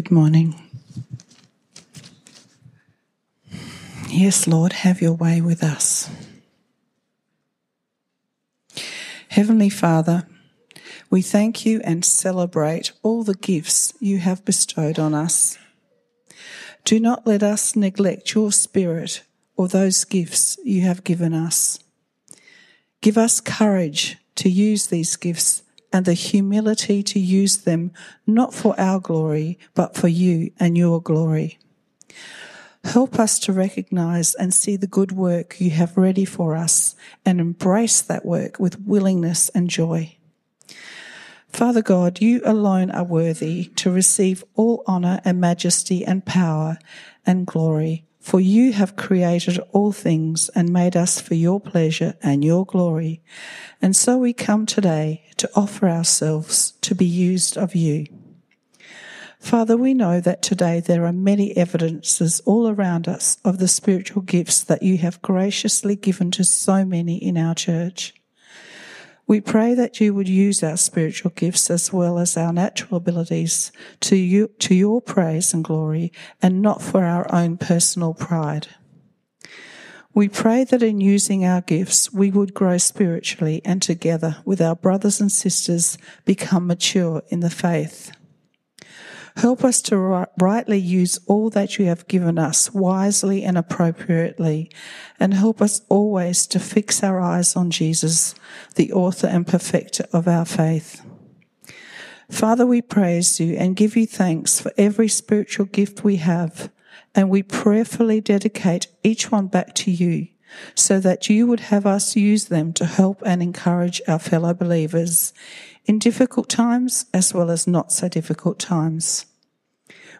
Good morning. Yes, Lord, have your way with us. Heavenly Father, we thank you and celebrate all the gifts you have bestowed on us. Do not let us neglect your spirit or those gifts you have given us. Give us courage to use these gifts and the humility to use them not for our glory, but for you and your glory. Help us to recognize and see the good work you have ready for us and embrace that work with willingness and joy. Father God, you alone are worthy to receive all honor and majesty and power and glory, for you have created all things and made us for your pleasure and your glory. And so we come today to offer ourselves to be used of you. Father, we know that today there are many evidences all around us of the spiritual gifts that you have graciously given to so many in our church. We pray that you would use our spiritual gifts as well as our natural abilities to you, to your praise and glory and not for our own personal pride. We pray that in using our gifts, we would grow spiritually and together with our brothers and sisters become mature in the faith. Help us to rightly use all that you have given us wisely and appropriately, and help us always to fix our eyes on Jesus, the author and perfecter of our faith. Father, we praise you and give you thanks for every spiritual gift we have. And we prayerfully dedicate each one back to you so that you would have us use them to help and encourage our fellow believers in difficult times as well as not so difficult times.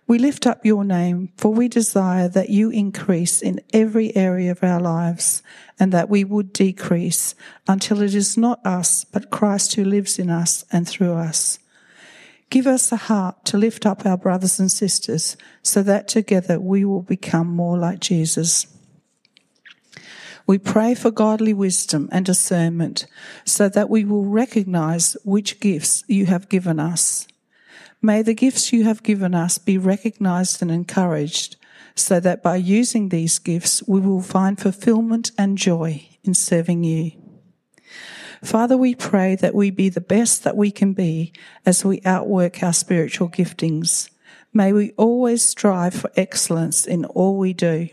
We lift up your name, for we desire that you increase in every area of our lives and that we would decrease until it is not us, but Christ who lives in us and through us. Give us a heart to lift up our brothers and sisters so that together we will become more like Jesus. We pray for godly wisdom and discernment so that we will recognize which gifts you have given us. May the gifts you have given us be recognized and encouraged so that by using these gifts we will find fulfillment and joy in serving you. Father, we pray that we be the best that we can be as we outwork our spiritual giftings. May we always strive for excellence in all we do.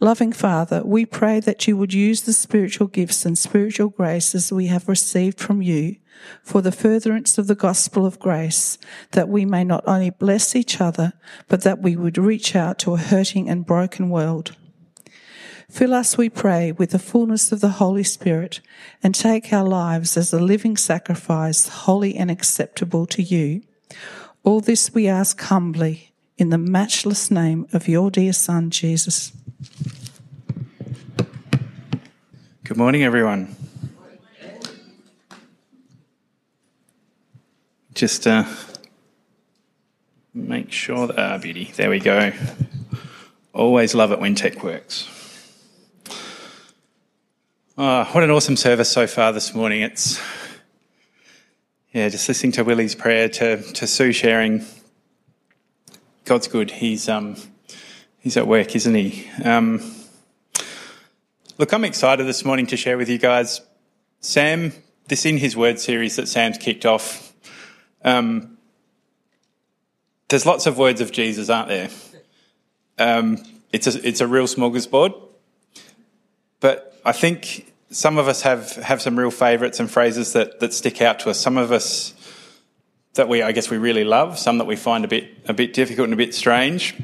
Loving Father, we pray that you would use the spiritual gifts and spiritual graces we have received from you for the furtherance of the gospel of grace, that we may not only bless each other, but that we would reach out to a hurting and broken world. Fill us, we pray, with the fullness of the Holy Spirit and take our lives as a living sacrifice, holy and acceptable to you. All this we ask humbly in the matchless name of your dear Son, Jesus. Good morning, everyone. Just uh, make sure that, ah, beauty, there we go. Always love it when tech works. Oh, what an awesome service so far this morning. It's, yeah, just listening to Willie's prayer, to, to Sue sharing. God's good. He's, um, he's at work, isn't he? Um, look, I'm excited this morning to share with you guys Sam, this in his word series that Sam's kicked off. Um, there's lots of words of Jesus, aren't there? Um, it's a, it's a real smorgasbord. But I think some of us have, have some real favourites and phrases that, that stick out to us. Some of us that we, I guess, we really love. Some that we find a bit a bit difficult and a bit strange.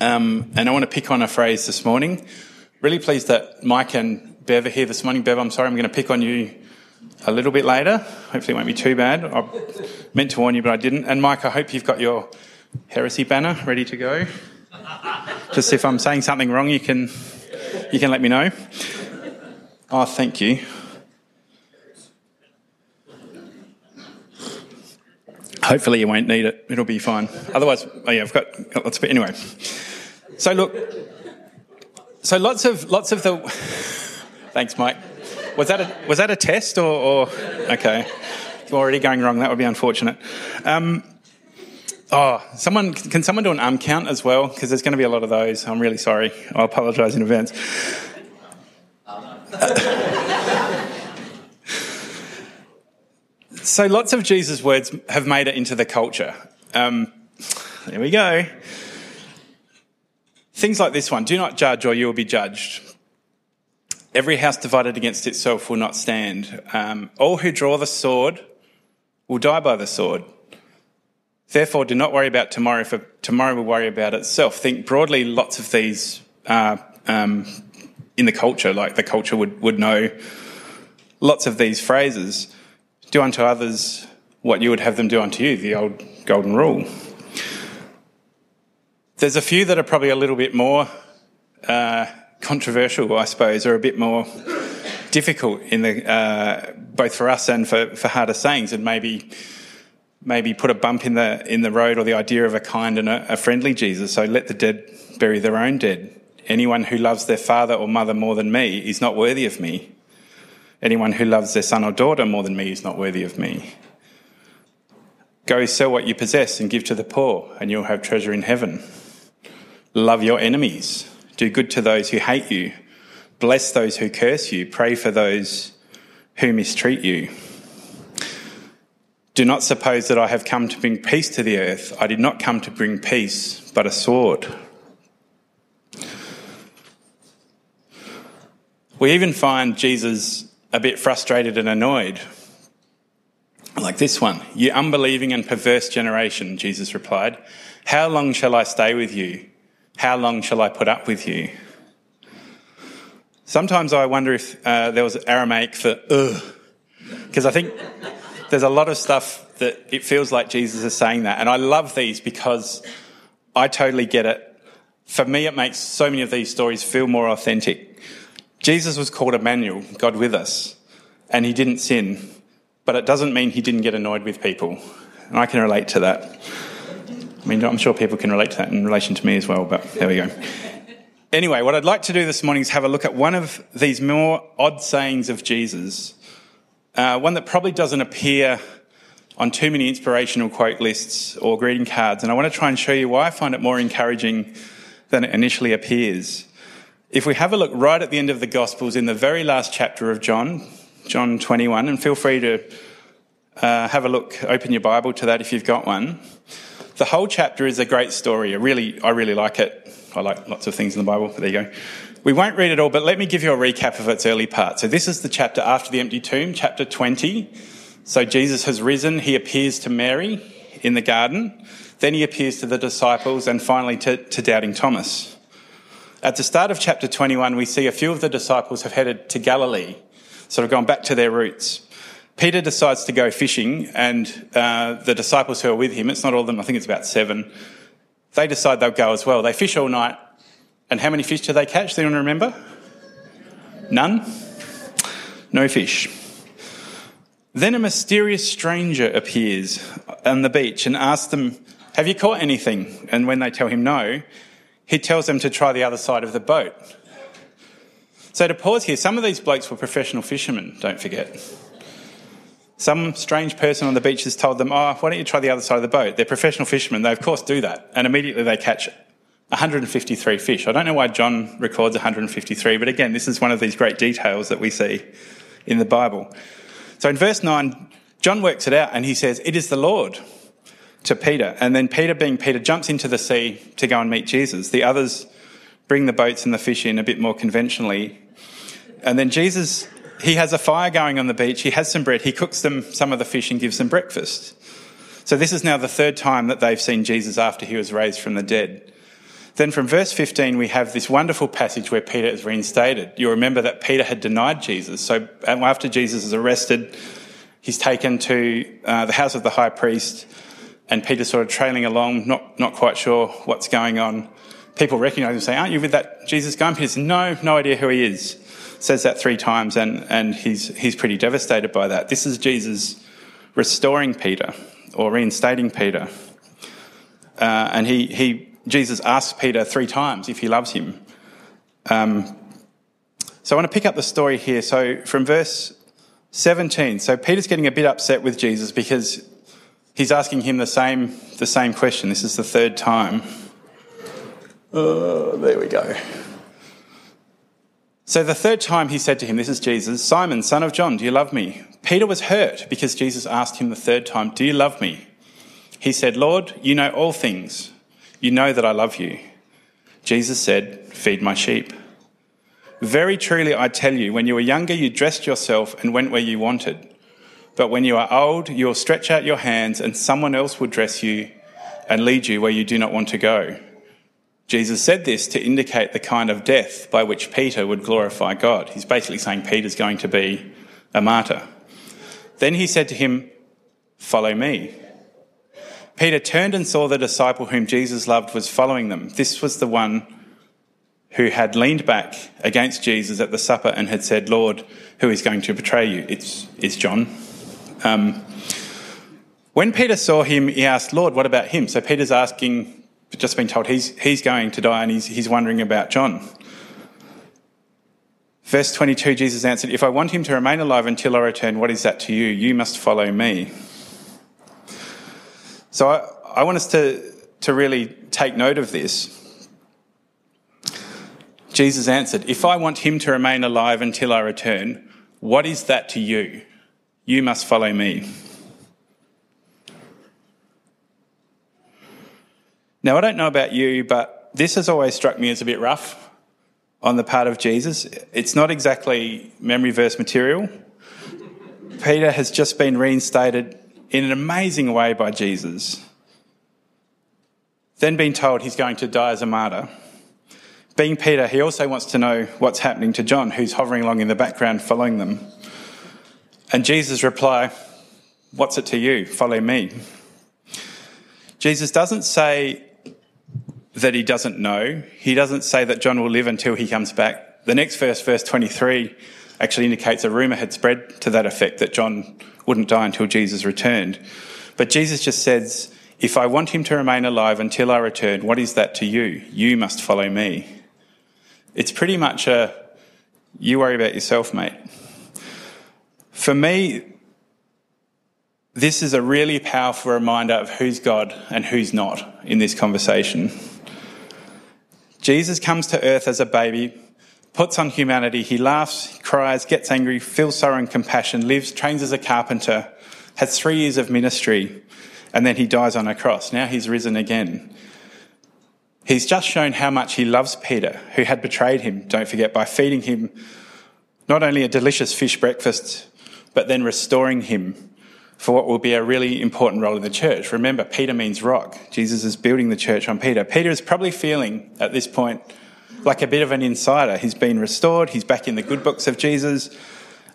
Um, and I want to pick on a phrase this morning. Really pleased that Mike and Bev are here this morning. Bev, I'm sorry, I'm going to pick on you a little bit later. Hopefully, it won't be too bad. I meant to warn you, but I didn't. And Mike, I hope you've got your heresy banner ready to go. Just if I'm saying something wrong, you can you can let me know. Oh, thank you. Hopefully, you won't need it. It'll be fine. Otherwise, oh yeah, I've got, got lots of. Anyway, so look, so lots of lots of the. Thanks, Mike. Was that a was that a test or, or okay? You're already going wrong, that would be unfortunate. Um, Oh, someone can someone do an um count as well? Because there's going to be a lot of those. I'm really sorry. I apologise in advance. so lots of Jesus' words have made it into the culture. Um, there we go. Things like this one: "Do not judge, or you will be judged." Every house divided against itself will not stand. Um, all who draw the sword will die by the sword. Therefore, do not worry about tomorrow, for tomorrow will worry about itself. Think broadly, lots of these uh, um, in the culture, like the culture would, would know lots of these phrases. Do unto others what you would have them do unto you, the old golden rule. There's a few that are probably a little bit more uh, controversial, I suppose, or a bit more difficult in the uh, both for us and for, for harder sayings, and maybe maybe put a bump in the in the road or the idea of a kind and a, a friendly Jesus. So let the dead bury their own dead. Anyone who loves their father or mother more than me is not worthy of me. Anyone who loves their son or daughter more than me is not worthy of me. Go sell what you possess and give to the poor, and you'll have treasure in heaven. Love your enemies. Do good to those who hate you. Bless those who curse you. Pray for those who mistreat you. Do not suppose that I have come to bring peace to the earth. I did not come to bring peace, but a sword. We even find Jesus a bit frustrated and annoyed. Like this one You unbelieving and perverse generation, Jesus replied. How long shall I stay with you? How long shall I put up with you? Sometimes I wonder if uh, there was Aramaic for ugh, because I think there's a lot of stuff that it feels like Jesus is saying that. And I love these because I totally get it. For me, it makes so many of these stories feel more authentic. Jesus was called Emmanuel, God with us, and he didn't sin, but it doesn't mean he didn't get annoyed with people. And I can relate to that. I mean, I'm sure people can relate to that in relation to me as well, but there we go. Anyway, what I'd like to do this morning is have a look at one of these more odd sayings of Jesus, uh, one that probably doesn't appear on too many inspirational quote lists or greeting cards, and I want to try and show you why I find it more encouraging than it initially appears. If we have a look right at the end of the Gospels in the very last chapter of John, John 21, and feel free to uh, have a look, open your Bible to that if you've got one. The whole chapter is a great story. I really, I really like it. I like lots of things in the Bible, but there you go. We won't read it all, but let me give you a recap of its early part. So this is the chapter after the empty tomb, chapter 20. So Jesus has risen. He appears to Mary in the garden. Then he appears to the disciples and finally to, to doubting Thomas. At the start of chapter 21, we see a few of the disciples have headed to Galilee, sort of gone back to their roots. Peter decides to go fishing, and uh, the disciples who are with him, it's not all of them, I think it's about seven, they decide they'll go as well. They fish all night, and how many fish do they catch? Do anyone remember? None? No fish. Then a mysterious stranger appears on the beach and asks them, Have you caught anything? And when they tell him no, he tells them to try the other side of the boat. So to pause here, some of these blokes were professional fishermen, don't forget. Some strange person on the beach has told them, Oh, why don't you try the other side of the boat? They're professional fishermen. They, of course, do that. And immediately they catch 153 fish. I don't know why John records 153, but again, this is one of these great details that we see in the Bible. So in verse 9, John works it out and he says, It is the Lord to Peter. And then Peter, being Peter, jumps into the sea to go and meet Jesus. The others bring the boats and the fish in a bit more conventionally. And then Jesus, he has a fire going on the beach. He has some bread. He cooks them some of the fish and gives them breakfast. So this is now the third time that they've seen Jesus after he was raised from the dead. Then from verse 15, we have this wonderful passage where Peter is reinstated. You remember that Peter had denied Jesus. So after Jesus is arrested, he's taken to uh, the house of the high priest, and Peter's sort of trailing along, not, not quite sure what's going on. People recognize him and say, Aren't you with that Jesus guy? And Peter says, No, no idea who he is. Says that three times, and, and he's, he's pretty devastated by that. This is Jesus restoring Peter or reinstating Peter. Uh, and he, he Jesus asks Peter three times if he loves him. Um, so I want to pick up the story here. So from verse 17, so Peter's getting a bit upset with Jesus because he's asking him the same, the same question. This is the third time. Oh, there we go. So the third time he said to him, This is Jesus, Simon, son of John, do you love me? Peter was hurt because Jesus asked him the third time, Do you love me? He said, Lord, you know all things. You know that I love you. Jesus said, Feed my sheep. Very truly, I tell you, when you were younger, you dressed yourself and went where you wanted. But when you are old, you will stretch out your hands, and someone else will dress you and lead you where you do not want to go. Jesus said this to indicate the kind of death by which Peter would glorify God. He's basically saying Peter's going to be a martyr. Then he said to him, Follow me. Peter turned and saw the disciple whom Jesus loved was following them. This was the one who had leaned back against Jesus at the supper and had said, Lord, who is going to betray you? It's, it's John. Um, when Peter saw him, he asked, Lord, what about him? So Peter's asking, just been told he's, he's going to die and he's, he's wondering about John. Verse 22, Jesus answered, If I want him to remain alive until I return, what is that to you? You must follow me. So I, I want us to, to really take note of this. Jesus answered, If I want him to remain alive until I return, what is that to you? You must follow me. Now, I don't know about you, but this has always struck me as a bit rough on the part of Jesus. It's not exactly memory verse material. Peter has just been reinstated in an amazing way by Jesus. Then being told he's going to die as a martyr. Being Peter, he also wants to know what's happening to John, who's hovering along in the background following them. And Jesus' reply, What's it to you? Follow me. Jesus doesn't say that he doesn't know. He doesn't say that John will live until he comes back. The next verse, verse 23, actually indicates a rumour had spread to that effect that John wouldn't die until Jesus returned. But Jesus just says, If I want him to remain alive until I return, what is that to you? You must follow me. It's pretty much a you worry about yourself, mate. For me, this is a really powerful reminder of who's God and who's not in this conversation. Jesus comes to earth as a baby, puts on humanity, he laughs, cries, gets angry, feels sorrow and compassion, lives, trains as a carpenter, has three years of ministry, and then he dies on a cross. Now he's risen again. He's just shown how much he loves Peter, who had betrayed him, don't forget, by feeding him not only a delicious fish breakfast, but then restoring him for what will be a really important role in the church. Remember, Peter means rock. Jesus is building the church on Peter. Peter is probably feeling at this point like a bit of an insider. He's been restored, he's back in the good books of Jesus.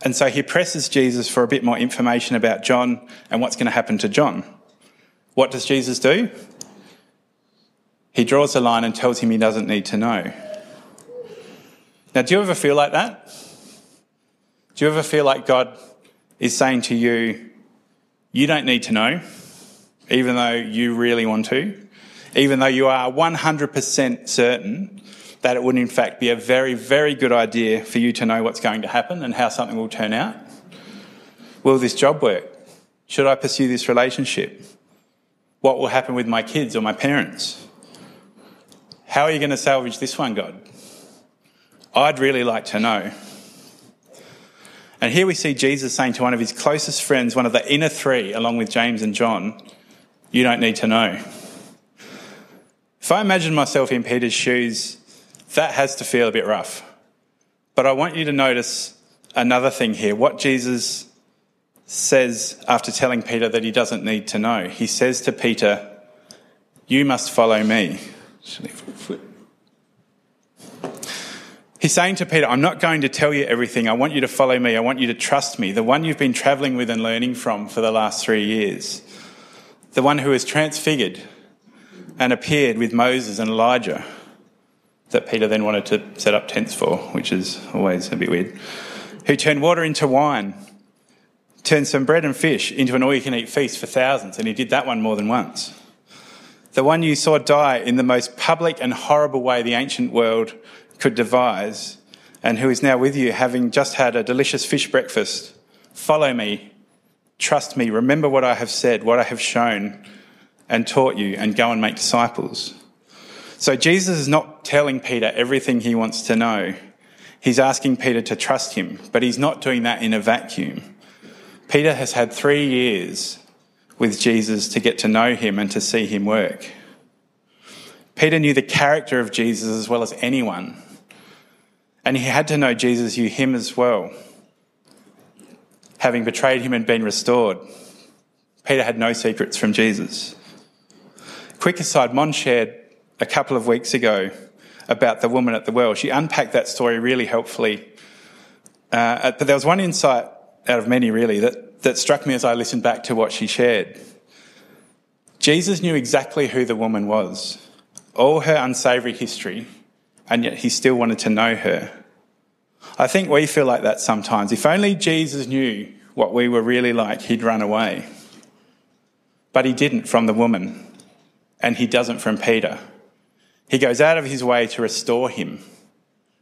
And so he presses Jesus for a bit more information about John and what's going to happen to John. What does Jesus do? He draws a line and tells him he doesn't need to know. Now, do you ever feel like that? Do you ever feel like God is saying to you, you don't need to know, even though you really want to, even though you are 100% certain that it would in fact be a very, very good idea for you to know what's going to happen and how something will turn out? Will this job work? Should I pursue this relationship? What will happen with my kids or my parents? How are you going to salvage this one, God? I'd really like to know. And here we see Jesus saying to one of his closest friends, one of the inner three, along with James and John, You don't need to know. If I imagine myself in Peter's shoes, that has to feel a bit rough. But I want you to notice another thing here. What Jesus says after telling Peter that he doesn't need to know, he says to Peter, You must follow me. He's saying to Peter, I'm not going to tell you everything. I want you to follow me. I want you to trust me, the one you've been traveling with and learning from for the last three years, the one who was transfigured and appeared with Moses and Elijah, that Peter then wanted to set up tents for, which is always a bit weird, who turned water into wine, turned some bread and fish into an all you can eat feast for thousands, and he did that one more than once. The one you saw die in the most public and horrible way the ancient world could devise, and who is now with you, having just had a delicious fish breakfast. Follow me, Trust me, remember what I have said, what I have shown and taught you, and go and make disciples. So Jesus is not telling Peter everything he wants to know. He's asking Peter to trust him, but he's not doing that in a vacuum. Peter has had three years with Jesus to get to know him and to see him work. Peter knew the character of Jesus as well as anyone, and he had to know Jesus knew him as well having betrayed him and been restored. Peter had no secrets from Jesus. Quick aside, Mon shared a couple of weeks ago about the woman at the well. She unpacked that story really helpfully. Uh, but there was one insight out of many, really, that, that struck me as I listened back to what she shared. Jesus knew exactly who the woman was, all her unsavoury history, and yet he still wanted to know her. I think we feel like that sometimes. If only Jesus knew what we were really like, he'd run away. But he didn't from the woman, and he doesn't from Peter. He goes out of his way to restore him,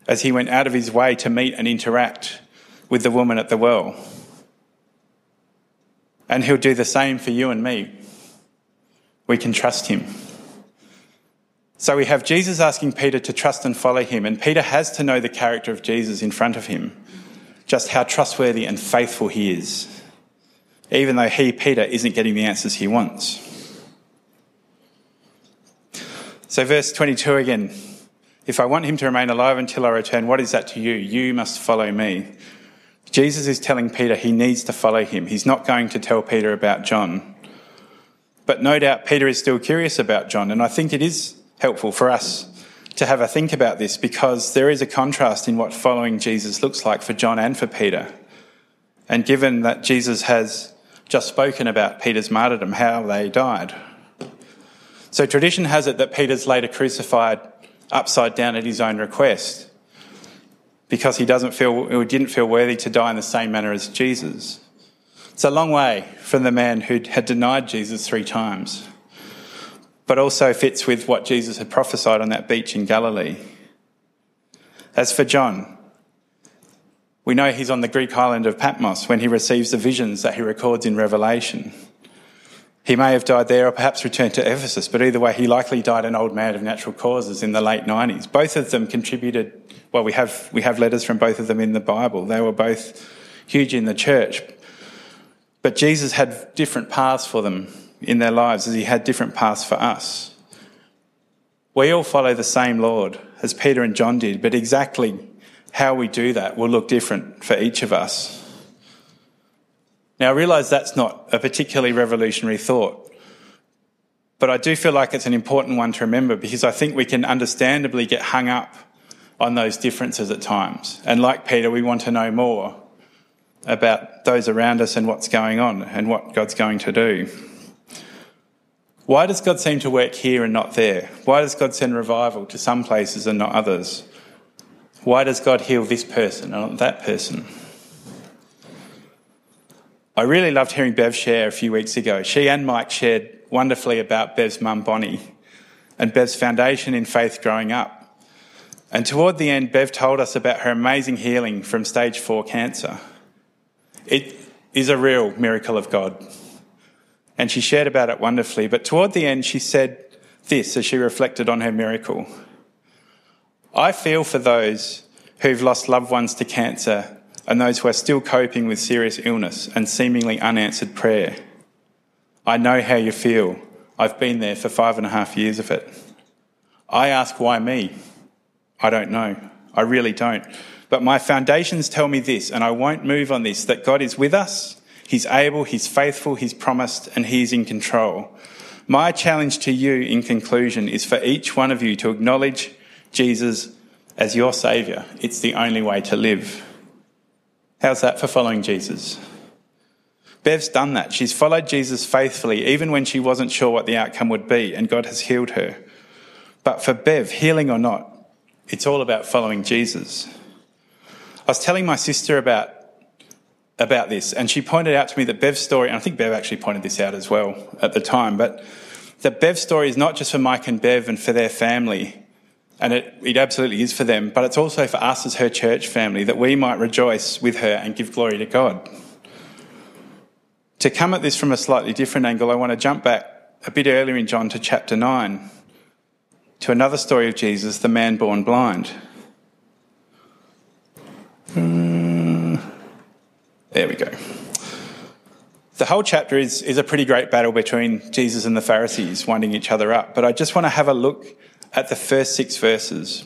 as he went out of his way to meet and interact with the woman at the well. And he'll do the same for you and me. We can trust him. So we have Jesus asking Peter to trust and follow him, and Peter has to know the character of Jesus in front of him, just how trustworthy and faithful he is, even though he, Peter, isn't getting the answers he wants. So, verse 22 again if I want him to remain alive until I return, what is that to you? You must follow me. Jesus is telling Peter he needs to follow him. He's not going to tell Peter about John. But no doubt Peter is still curious about John, and I think it is helpful for us to have a think about this because there is a contrast in what following Jesus looks like for John and for Peter. And given that Jesus has just spoken about Peter's martyrdom, how they died. So tradition has it that Peter's later crucified upside down at his own request because he doesn't feel or didn't feel worthy to die in the same manner as Jesus. It's a long way from the man who had denied Jesus three times but also fits with what Jesus had prophesied on that beach in Galilee. As for John, we know he's on the Greek island of Patmos when he receives the visions that he records in Revelation. He may have died there or perhaps returned to Ephesus, but either way, he likely died an old man of natural causes in the late 90s. Both of them contributed, well, we have, we have letters from both of them in the Bible. They were both huge in the church. But Jesus had different paths for them in their lives as he had different paths for us. We all follow the same Lord as Peter and John did, but exactly how we do that will look different for each of us. Now, I realise that's not a particularly revolutionary thought, but I do feel like it's an important one to remember because I think we can understandably get hung up on those differences at times. And like Peter, we want to know more about those around us and what's going on and what God's going to do. Why does God seem to work here and not there? Why does God send revival to some places and not others? Why does God heal this person and not that person? I really loved hearing Bev share a few weeks ago. She and Mike shared wonderfully about Bev's mum, Bonnie, and Bev's foundation in faith growing up. And toward the end, Bev told us about her amazing healing from stage four cancer. It is a real miracle of God and she shared about it wonderfully. But toward the end, she said this as she reflected on her miracle I feel for those who've lost loved ones to cancer and those who are still coping with serious illness and seemingly unanswered prayer. I know how you feel. I've been there for five and a half years of it. I ask, why me? I don't know. I really don't. But my foundations tell me this, and I won't move on this that God is with us He's able, He's faithful, He's promised, and He's in control. My challenge to you in conclusion is for each one of you to acknowledge Jesus as your Saviour. It's the only way to live. How's that for following Jesus? Bev's done that. She's followed Jesus faithfully, even when she wasn't sure what the outcome would be, and God has healed her. But for Bev, healing or not, it's all about following Jesus. I was telling my sister about about this, and she pointed out to me that Bev's story, and I think Bev actually pointed this out as well at the time, but that Bev's story is not just for Mike and Bev and for their family, and it, it absolutely is for them, but it's also for us as her church family, that we might rejoice with her and give glory to God. To come at this from a slightly different angle, I want to jump back a bit earlier in John to chapter 9 to another story of Jesus, the man born blind. Uh, there we go. The whole chapter is, is a pretty great battle between Jesus and the Pharisees, winding each other up. But I just want to have a look at the first six verses.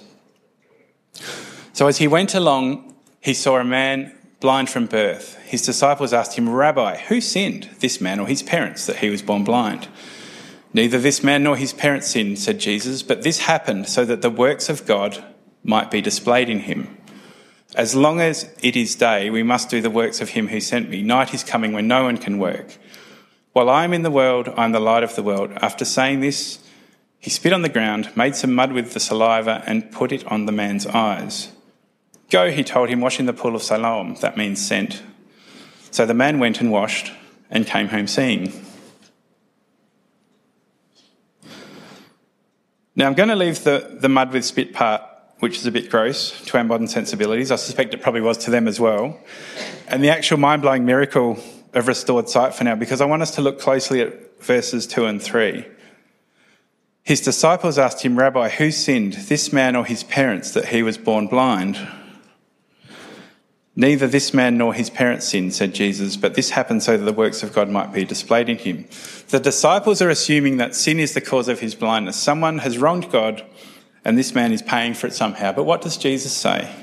So as he went along, he saw a man blind from birth. His disciples asked him, Rabbi, who sinned, this man or his parents, that he was born blind? Neither this man nor his parents sinned, said Jesus, but this happened so that the works of God might be displayed in him. As long as it is day, we must do the works of him who sent me. Night is coming when no one can work. While I am in the world, I am the light of the world. After saying this, he spit on the ground, made some mud with the saliva, and put it on the man's eyes. Go, he told him, wash in the pool of Siloam. That means sent. So the man went and washed and came home seeing. Now I'm going to leave the, the mud with spit part, which is a bit gross to our modern sensibilities. I suspect it probably was to them as well. And the actual mind blowing miracle of restored sight for now, because I want us to look closely at verses 2 and 3. His disciples asked him, Rabbi, who sinned, this man or his parents, that he was born blind? Neither this man nor his parents sinned, said Jesus, but this happened so that the works of God might be displayed in him. The disciples are assuming that sin is the cause of his blindness. Someone has wronged God, and this man is paying for it somehow. But what does Jesus say?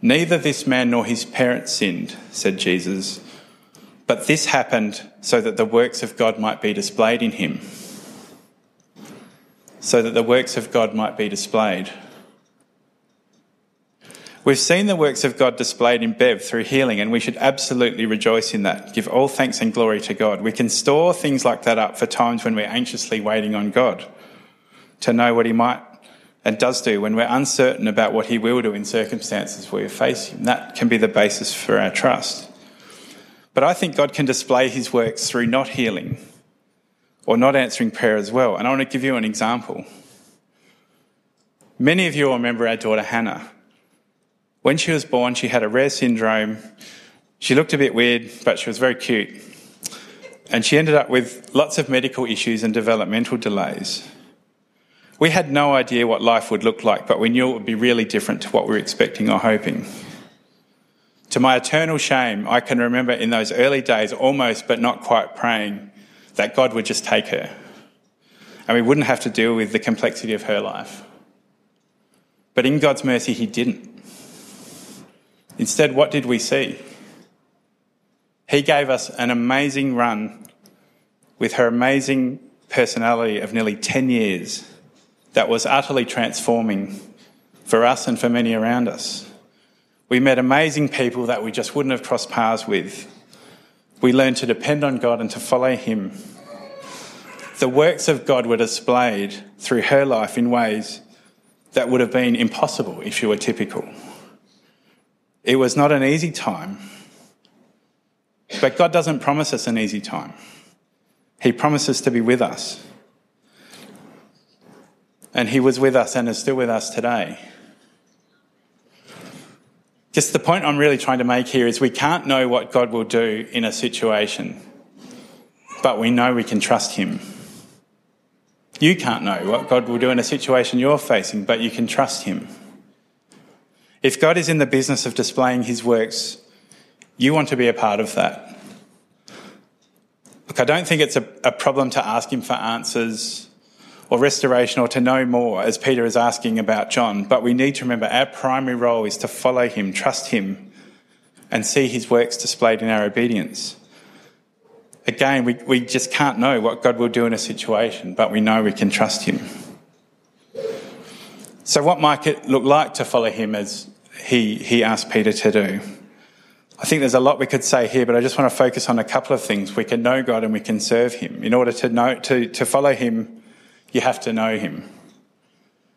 Neither this man nor his parents sinned, said Jesus, but this happened so that the works of God might be displayed in him. So that the works of God might be displayed. We've seen the works of God displayed in Bev through healing, and we should absolutely rejoice in that. Give all thanks and glory to God. We can store things like that up for times when we're anxiously waiting on God to know what He might and does do when we're uncertain about what He will do in circumstances where we face Him. That can be the basis for our trust. But I think God can display His works through not healing or not answering prayer as well. And I want to give you an example. Many of you remember our daughter Hannah. When she was born, she had a rare syndrome. She looked a bit weird, but she was very cute. And she ended up with lots of medical issues and developmental delays. We had no idea what life would look like, but we knew it would be really different to what we were expecting or hoping. To my eternal shame, I can remember in those early days almost but not quite praying that God would just take her and we wouldn't have to deal with the complexity of her life. But in God's mercy, He didn't. Instead, what did we see? He gave us an amazing run with her amazing personality of nearly 10 years that was utterly transforming for us and for many around us. We met amazing people that we just wouldn't have crossed paths with. We learned to depend on God and to follow Him. The works of God were displayed through her life in ways that would have been impossible if she were typical. It was not an easy time. But God doesn't promise us an easy time. He promises to be with us. And He was with us and is still with us today. Just the point I'm really trying to make here is we can't know what God will do in a situation, but we know we can trust Him. You can't know what God will do in a situation you're facing, but you can trust Him. If God is in the business of displaying his works, you want to be a part of that. Look, I don't think it's a, a problem to ask him for answers or restoration or to know more, as Peter is asking about John, but we need to remember our primary role is to follow him, trust him, and see his works displayed in our obedience. Again, we, we just can't know what God will do in a situation, but we know we can trust him. So, what might it look like to follow him as he, he asked Peter to do. I think there's a lot we could say here, but I just want to focus on a couple of things. We can know God and we can serve Him. In order to know to, to follow Him, you have to know Him.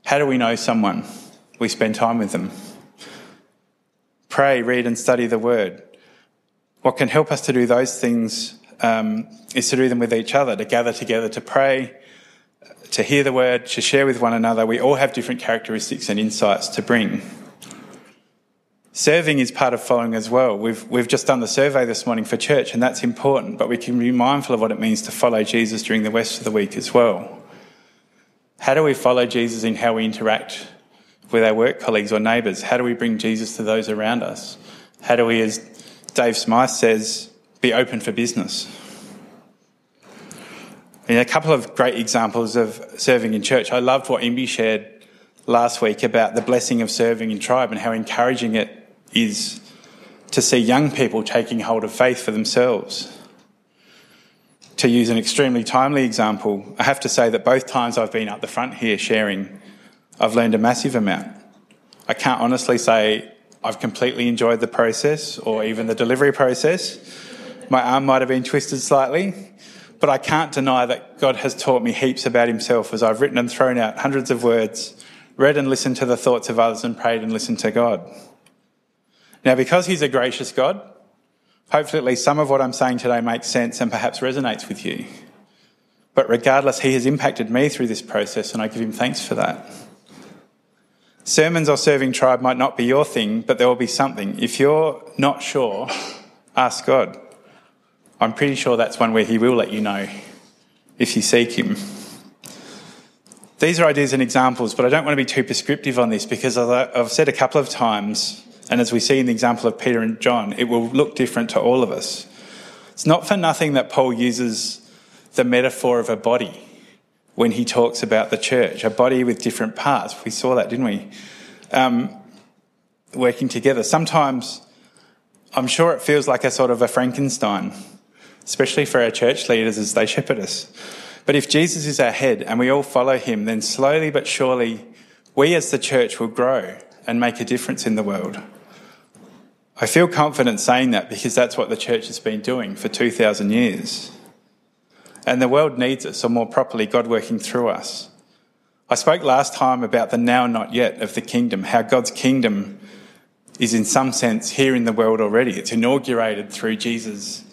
How do we know someone? We spend time with them. Pray, read, and study the Word. What can help us to do those things um, is to do them with each other, to gather together, to pray, to hear the Word, to share with one another. We all have different characteristics and insights to bring. Serving is part of following as well. We've, we've just done the survey this morning for church, and that's important, but we can be mindful of what it means to follow Jesus during the rest of the week as well. How do we follow Jesus in how we interact with our work colleagues or neighbours? How do we bring Jesus to those around us? How do we, as Dave Smythe says, be open for business? And a couple of great examples of serving in church. I loved what Imbi shared last week about the blessing of serving in tribe and how encouraging it is to see young people taking hold of faith for themselves. To use an extremely timely example, I have to say that both times I've been up the front here sharing, I've learned a massive amount. I can't honestly say I've completely enjoyed the process or even the delivery process. My arm might have been twisted slightly, but I can't deny that God has taught me heaps about Himself as I've written and thrown out hundreds of words, read and listened to the thoughts of others, and prayed and listened to God. Now, because He's a gracious God, hopefully at least some of what I'm saying today makes sense and perhaps resonates with you. But regardless, He has impacted me through this process, and I give Him thanks for that. Sermons or serving tribe might not be your thing, but there will be something. If you're not sure, ask God. I'm pretty sure that's one where He will let you know if you seek Him. These are ideas and examples, but I don't want to be too prescriptive on this because I've said a couple of times and as we see in the example of Peter and John, it will look different to all of us. It's not for nothing that Paul uses the metaphor of a body when he talks about the church, a body with different parts. We saw that, didn't we? Um, working together. Sometimes I'm sure it feels like a sort of a Frankenstein, especially for our church leaders as they shepherd us. But if Jesus is our head and we all follow him, then slowly but surely we as the church will grow and make a difference in the world. I feel confident saying that because that's what the church has been doing for 2,000 years. And the world needs us, or more properly, God working through us. I spoke last time about the now, not yet of the kingdom, how God's kingdom is in some sense here in the world already. It's inaugurated through Jesus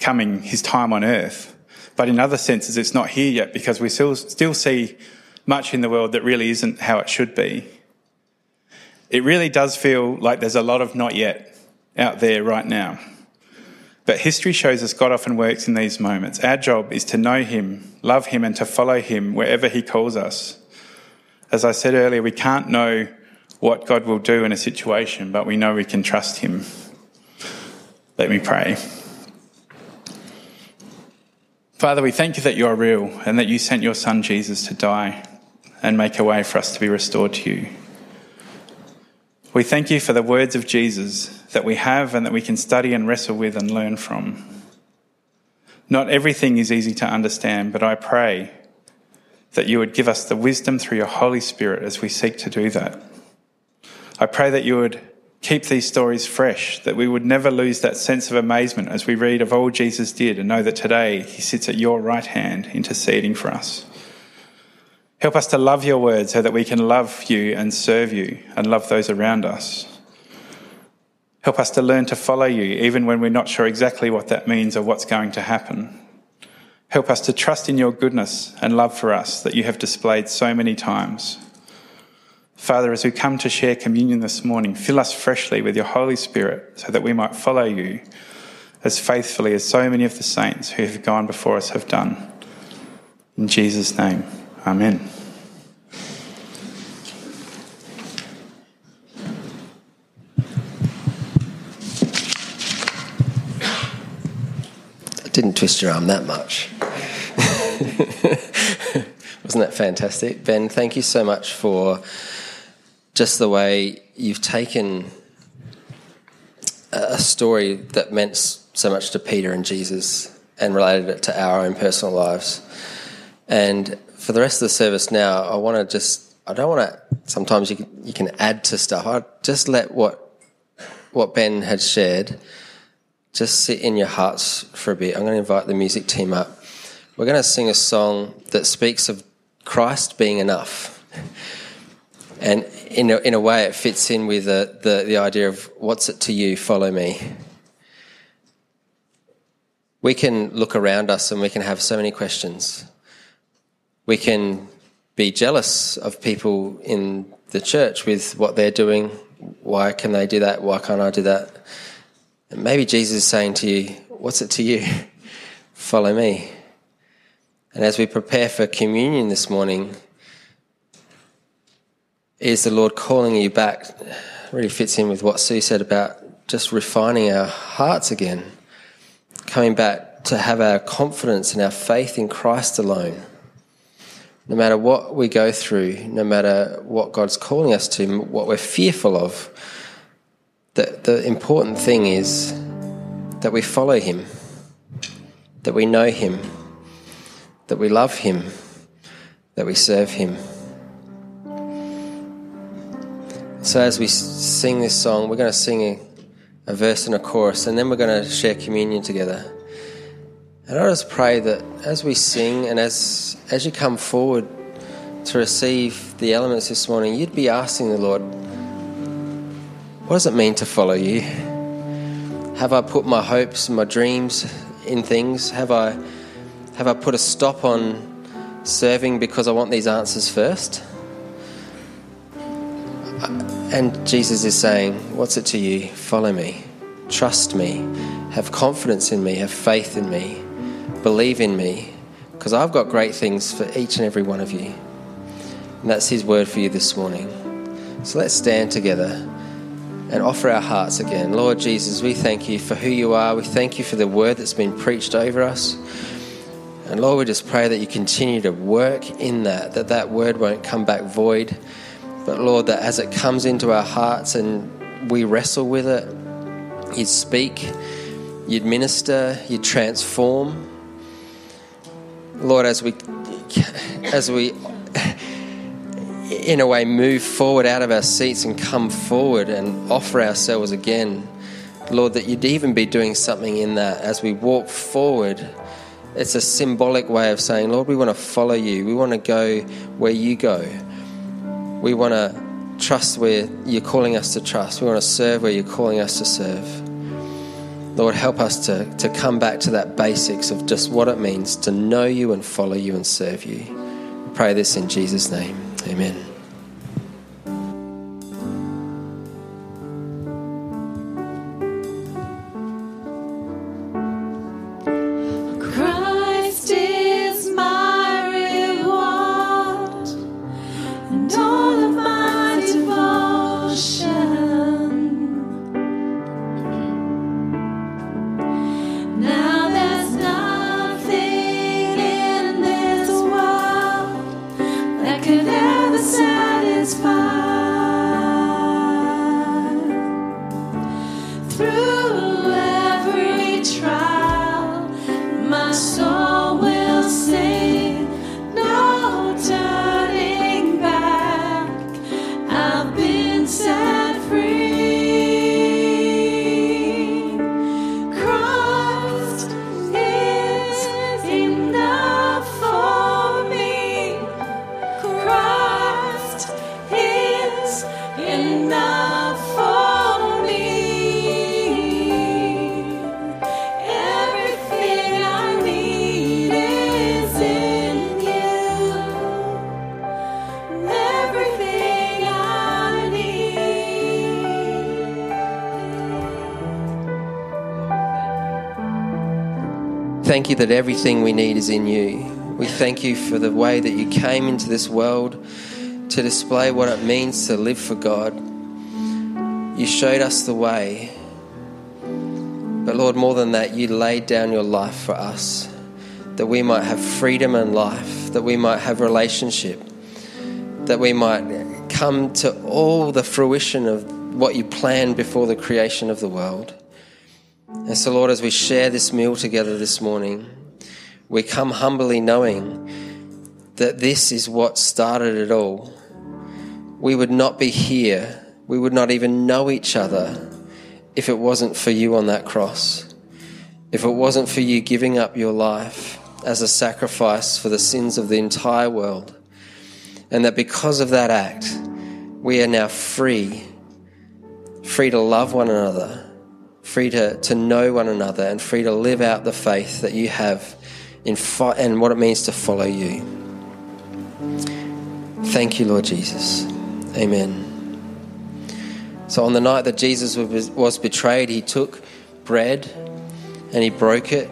coming, his time on earth. But in other senses, it's not here yet because we still, still see much in the world that really isn't how it should be. It really does feel like there's a lot of not yet out there right now. But history shows us God often works in these moments. Our job is to know Him, love Him, and to follow Him wherever He calls us. As I said earlier, we can't know what God will do in a situation, but we know we can trust Him. Let me pray. Father, we thank you that you are real and that you sent your Son Jesus to die and make a way for us to be restored to you. We thank you for the words of Jesus that we have and that we can study and wrestle with and learn from. Not everything is easy to understand, but I pray that you would give us the wisdom through your Holy Spirit as we seek to do that. I pray that you would keep these stories fresh, that we would never lose that sense of amazement as we read of all Jesus did and know that today he sits at your right hand interceding for us. Help us to love your word so that we can love you and serve you and love those around us. Help us to learn to follow you even when we're not sure exactly what that means or what's going to happen. Help us to trust in your goodness and love for us that you have displayed so many times. Father, as we come to share communion this morning, fill us freshly with your Holy Spirit so that we might follow you as faithfully as so many of the saints who have gone before us have done. In Jesus' name, amen. Didn't twist your arm that much. Wasn't that fantastic? Ben, thank you so much for just the way you've taken a story that meant so much to Peter and Jesus and related it to our own personal lives. And for the rest of the service now, I want to just, I don't want to, sometimes you can, you can add to stuff. I just let what, what Ben had shared just sit in your hearts for a bit. I'm going to invite the music team up. We're going to sing a song that speaks of Christ being enough. And in a, in a way, it fits in with the, the, the idea of what's it to you, follow me. We can look around us and we can have so many questions. We can be jealous of people in the church with what they're doing, Why can they do that? Why can't I do that? And maybe Jesus is saying to you, What's it to you? Follow me. And as we prepare for communion this morning, is the Lord calling you back? Really fits in with what Sue said about just refining our hearts again, coming back to have our confidence and our faith in Christ alone. No matter what we go through, no matter what God's calling us to, what we're fearful of, the, the important thing is that we follow Him, that we know Him, that we love Him, that we serve Him. So, as we sing this song, we're going to sing a, a verse and a chorus, and then we're going to share communion together. And I just pray that as we sing and as, as you come forward to receive the elements this morning, you'd be asking the Lord, What does it mean to follow you? Have I put my hopes and my dreams in things? Have I, have I put a stop on serving because I want these answers first? And Jesus is saying, What's it to you? Follow me. Trust me. Have confidence in me. Have faith in me. Believe in me. Because I've got great things for each and every one of you. And that's His word for you this morning. So let's stand together and offer our hearts again. Lord Jesus, we thank you for who you are. We thank you for the word that's been preached over us. And Lord, we just pray that you continue to work in that, that that word won't come back void but Lord, that as it comes into our hearts and we wrestle with it, you'd speak, you'd minister, you'd transform. Lord, as we, as we, in a way, move forward out of our seats and come forward and offer ourselves again, Lord, that you'd even be doing something in that as we walk forward. It's a symbolic way of saying, Lord, we want to follow you. We want to go where you go. We want to trust where you're calling us to trust. We want to serve where you're calling us to serve. Lord, help us to, to come back to that basics of just what it means to know you and follow you and serve you. We pray this in Jesus' name. Amen. You that everything we need is in you. We thank you for the way that you came into this world to display what it means to live for God. You showed us the way. But Lord, more than that, you laid down your life for us that we might have freedom and life, that we might have relationship, that we might come to all the fruition of what you planned before the creation of the world. And so, Lord, as we share this meal together this morning, we come humbly knowing that this is what started it all. We would not be here, we would not even know each other if it wasn't for you on that cross. If it wasn't for you giving up your life as a sacrifice for the sins of the entire world. And that because of that act, we are now free, free to love one another free to, to know one another, and free to live out the faith that you have in fo- and what it means to follow you. Thank you, Lord Jesus. Amen. So, on the night that Jesus was was betrayed, he took bread and he broke it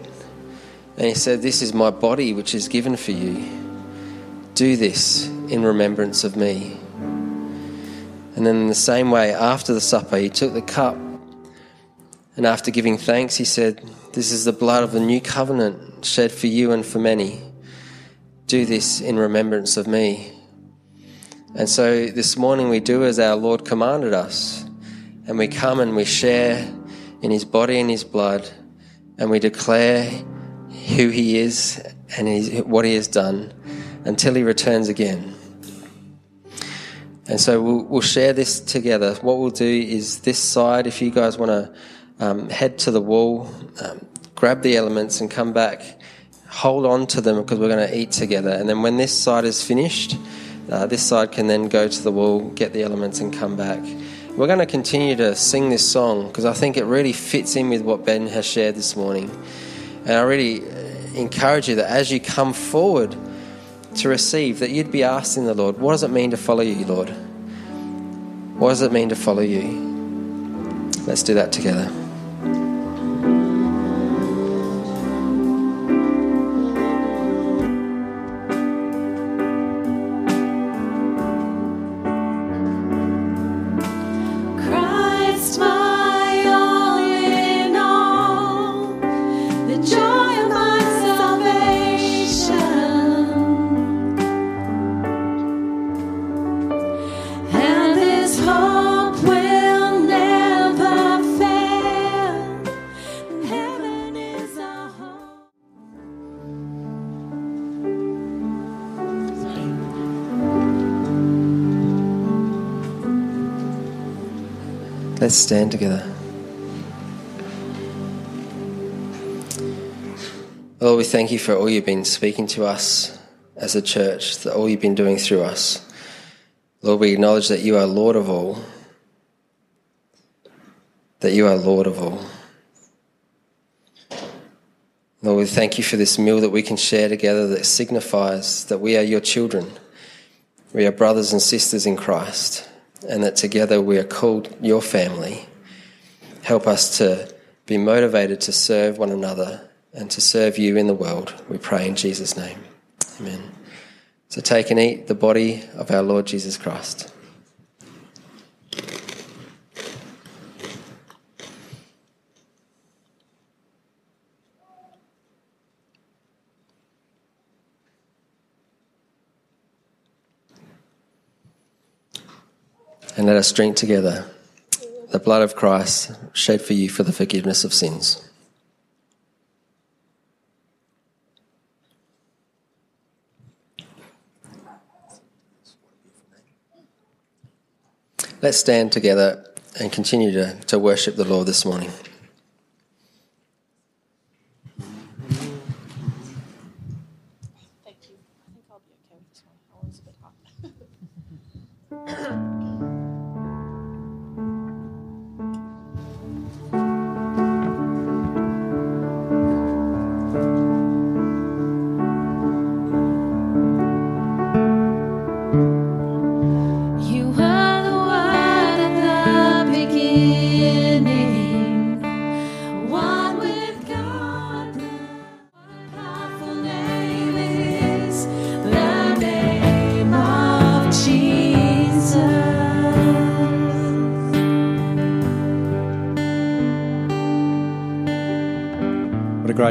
and he said, This is my body, which is given for you. Do this in remembrance of me. And then, in the same way, after the supper, he took the cup and after giving thanks, he said, This is the blood of the new covenant shed for you and for many. Do this in remembrance of me. And so this morning we do as our Lord commanded us, and we come and we share in his body and his blood, and we declare who he is and his, what he has done until he returns again. And so we'll, we'll share this together. What we'll do is this side, if you guys want to um, head to the wall, um, grab the elements, and come back. Hold on to them because we're going to eat together. And then when this side is finished, uh, this side can then go to the wall, get the elements, and come back. We're going to continue to sing this song because I think it really fits in with what Ben has shared this morning. And I really uh, encourage you that as you come forward to receive, that you'd be asking the Lord, what does it mean to follow you, Lord? What does it mean to follow you? Let's do that together. Let's stand together. Lord, we thank you for all you've been speaking to us as a church, that all you've been doing through us. Lord, we acknowledge that you are Lord of all, that you are Lord of all. Lord, we thank you for this meal that we can share together that signifies that we are your children. We are brothers and sisters in Christ, and that together we are called your family. Help us to be motivated to serve one another and to serve you in the world. We pray in Jesus' name. Amen. So take and eat the body of our Lord Jesus Christ. And let us drink together the blood of Christ shed for you for the forgiveness of sins. Let's stand together and continue to, to worship the Lord this morning.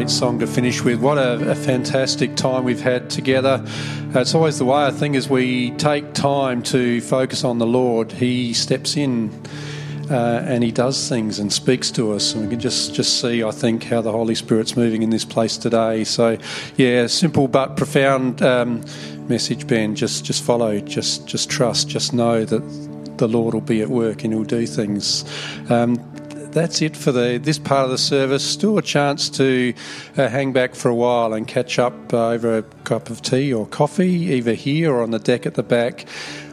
Great song to finish with. What a, a fantastic time we've had together. It's always the way I think as we take time to focus on the Lord, He steps in uh, and He does things and speaks to us. And we can just, just see, I think, how the Holy Spirit's moving in this place today. So, yeah, simple but profound um, message, Ben. Just, just follow, just, just trust, just know that the Lord will be at work and He'll do things. Um, that's it for the this part of the service. Still a chance to uh, hang back for a while and catch up uh, over a cup of tea or coffee, either here or on the deck at the back.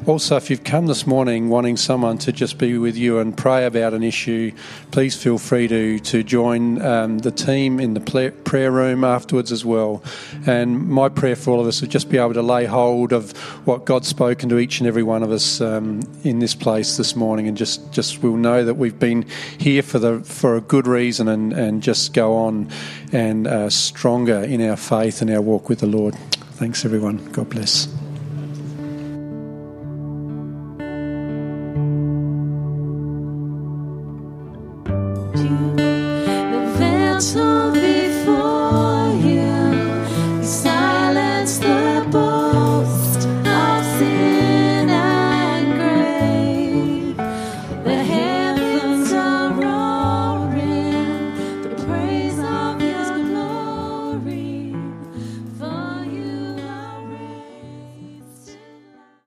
Also, if you've come this morning wanting someone to just be with you and pray about an issue, please feel free to to join um, the team in the prayer room afterwards as well. And my prayer for all of us would just be able to lay hold of what God's spoken to each and every one of us um, in this place this morning, and just just we'll know that we've been here for the for a good reason, and and just go on and uh, stronger in our faith and our walk with the Lord. Thanks, everyone. God bless.